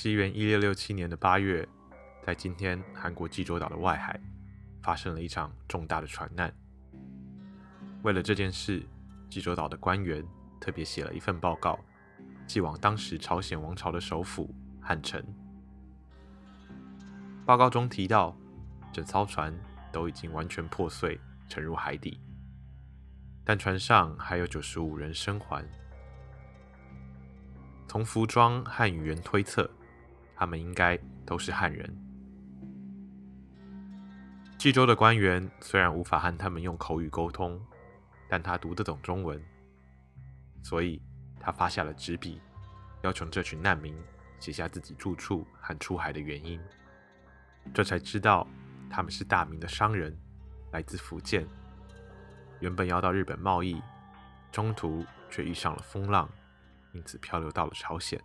西元一六六七年的八月，在今天韩国济州岛的外海，发生了一场重大的船难。为了这件事，济州岛的官员特别写了一份报告，寄往当时朝鲜王朝的首府汉城。报告中提到，整艘船都已经完全破碎，沉入海底，但船上还有九十五人生还。从服装和语言推测，他们应该都是汉人。济州的官员虽然无法和他们用口语沟通，但他读得懂中文，所以他发下了纸笔，要求这群难民写下自己住处和出海的原因。这才知道他们是大明的商人，来自福建，原本要到日本贸易，中途却遇上了风浪。因此漂流到了朝鲜。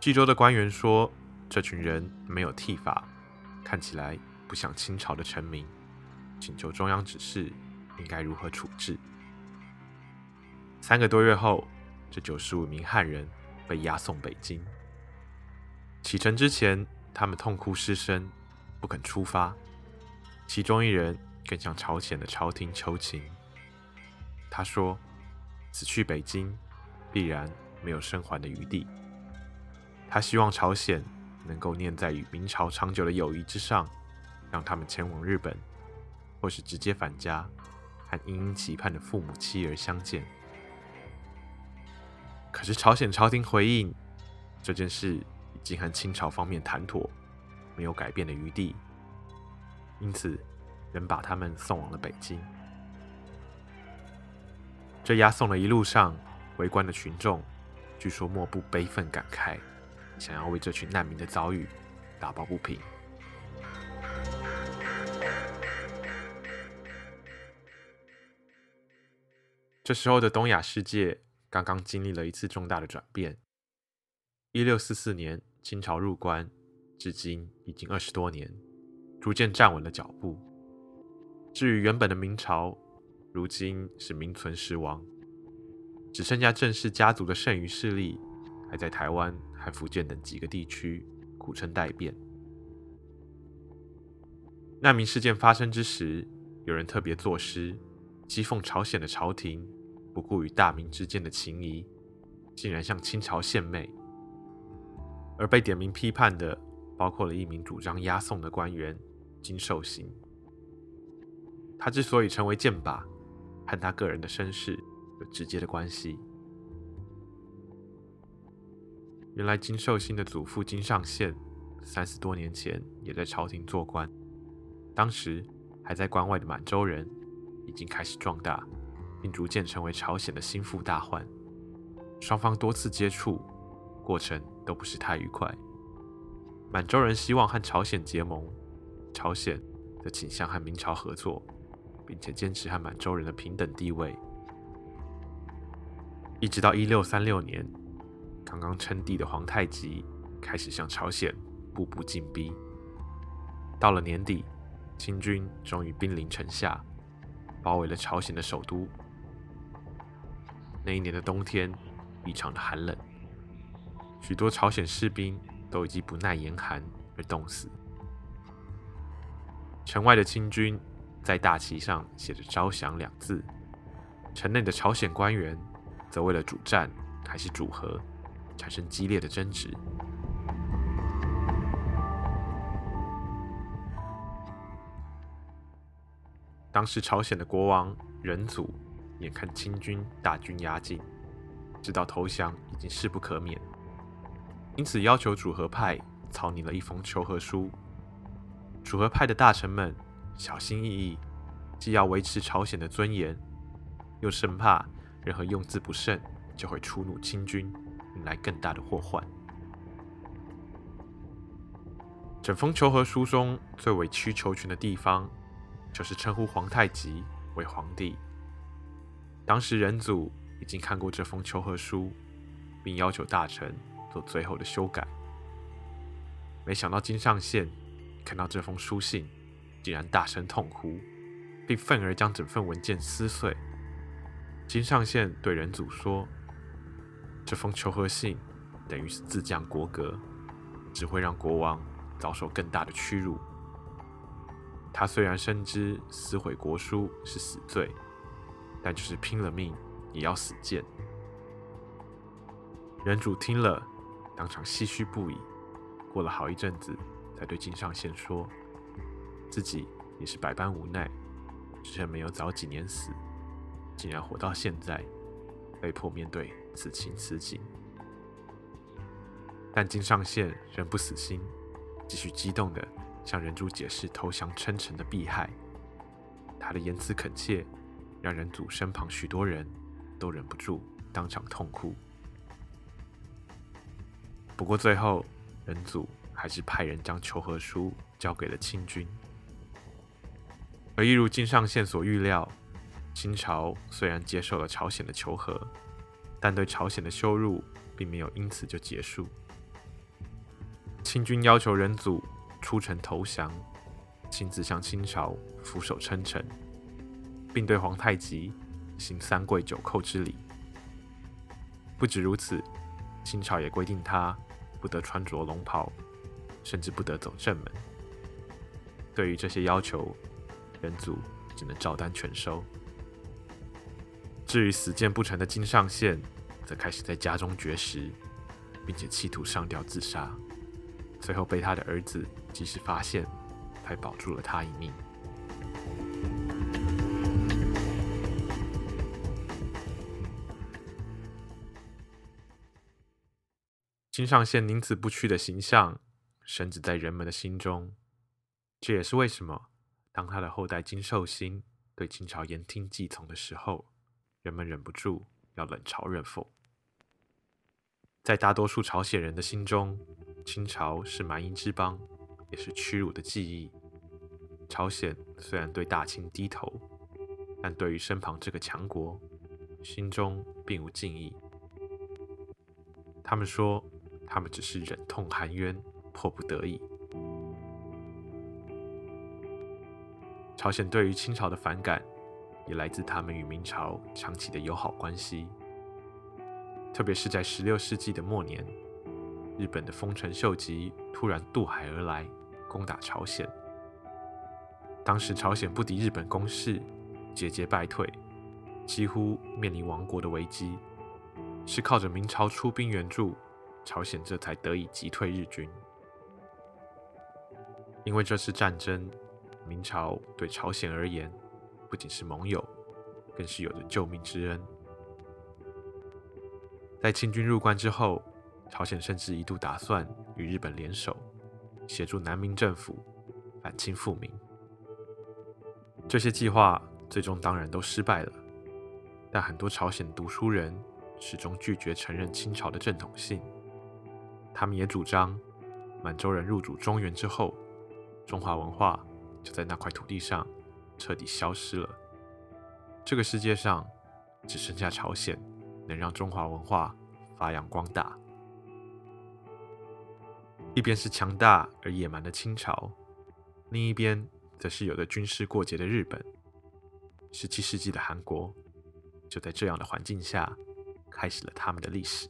济州的官员说，这群人没有剃发，看起来不像清朝的臣民，请求中央指示应该如何处置。三个多月后，这九十五名汉人被押送北京。启程之前，他们痛哭失声，不肯出发。其中一人更向朝鲜的朝廷求情。他说：“此去北京。”必然没有生还的余地。他希望朝鲜能够念在与明朝长久的友谊之上，让他们前往日本，或是直接返家，和殷殷期盼的父母妻儿相见。可是朝鲜朝廷回应，这件事已经和清朝方面谈妥，没有改变的余地，因此仍把他们送往了北京。这押送的一路上。围观的群众据说莫不悲愤感慨，想要为这群难民的遭遇打抱不平。这时候的东亚世界刚刚经历了一次重大的转变。一六四四年，清朝入关，至今已经二十多年，逐渐站稳了脚步。至于原本的明朝，如今是名存实亡。只剩下郑氏家族的剩余势力，还在台湾和福建等几个地区苦撑待变。难民事件发生之时，有人特别作诗讥讽朝鲜的朝廷不顾与大明之间的情谊，竟然向清朝献媚。而被点名批判的，包括了一名主张押送的官员金寿行。他之所以成为剑靶，和他个人的身世。有直接的关系。原来金寿星的祖父金上宪，三十多年前也在朝廷做官，当时还在关外的满洲人，已经开始壮大，并逐渐成为朝鲜的心腹大患。双方多次接触，过程都不是太愉快。满洲人希望和朝鲜结盟，朝鲜则倾向和明朝合作，并且坚持和满洲人的平等地位。一直到一六三六年，刚刚称帝的皇太极开始向朝鲜步步进逼。到了年底，清军终于兵临城下，包围了朝鲜的首都。那一年的冬天异常的寒冷，许多朝鲜士兵都已经不耐严寒而冻死。城外的清军在大旗上写着“招降”两字，城内的朝鲜官员。则为了主战还是主和，产生激烈的争执。当时朝鲜的国王仁祖眼看清军大军压境，知道投降已经势不可免，因此要求主和派草拟了一封求和书。主和派的大臣们小心翼翼，既要维持朝鲜的尊严，又生怕。任何用字不慎，就会触怒清军，引来更大的祸患。整封求和书中最委曲求全的地方，就是称呼皇太极为皇帝。当时仁祖已经看过这封求和书，并要求大臣做最后的修改。没想到金上宪看到这封书信，竟然大声痛哭，并愤而将整份文件撕碎。金上宪对仁祖说：“这封求和信等于是自降国格，只会让国王遭受更大的屈辱。他虽然深知撕毁国书是死罪，但就是拼了命也要死谏。人主听了，当场唏嘘不已。过了好一阵子，才对金上宪说，自己也是百般无奈，只恨没有早几年死，竟然活到现在，被迫面对此情此景。但金上宪仍不死心，继续激动地向人主解释投降称臣的弊害。他的言辞恳切，让人祖身旁许多人都忍不住当场痛哭。不过最后，人祖还是派人将求和书交给了清军。而一如金上宪所预料，清朝虽然接受了朝鲜的求和，但对朝鲜的羞辱并没有因此就结束。清军要求仁祖出城投降，亲自向清朝俯首称臣，并对皇太极行三跪九叩之礼。不止如此，清朝也规定他不得穿着龙袍，甚至不得走正门。对于这些要求，仁祖只能照单全收。至于死谏不成的金上宪，则开始在家中绝食，并且企图上吊自杀。最后被他的儿子及时发现，才保住了他一命。金上宪宁死不屈的形象深植在人们的心中，这也是为什么当他的后代金寿星对清朝言听计从的时候，人们忍不住要冷嘲热讽。在大多数朝鲜人的心中，清朝是蛮夷之邦，也是屈辱的记忆。朝鲜虽然对大清低头，但对于身旁这个强国，心中并无敬意。他们说，他们只是忍痛含冤，迫不得已。朝鲜对于清朝的反感，也来自他们与明朝长期的友好关系，特别是在十六世纪的末年。日本的丰臣秀吉突然渡海而来，攻打朝鲜。当时朝鲜不敌日本攻势，节节败退，几乎面临亡国的危机。是靠着明朝出兵援助，朝鲜这才得以击退日军。因为这次战争，明朝对朝鲜而言不仅是盟友，更是有着救命之恩。在清军入关之后。朝鲜甚至一度打算与日本联手，协助南明政府反清复明。这些计划最终当然都失败了，但很多朝鲜读书人始终拒绝承认清朝的正统性。他们也主张，满洲人入主中原之后，中华文化就在那块土地上彻底消失了。这个世界上只剩下朝鲜能让中华文化发扬光大。一边是强大而野蛮的清朝，另一边则是有着军事过节的日本。十七世纪的韩国，就在这样的环境下开始了他们的历史。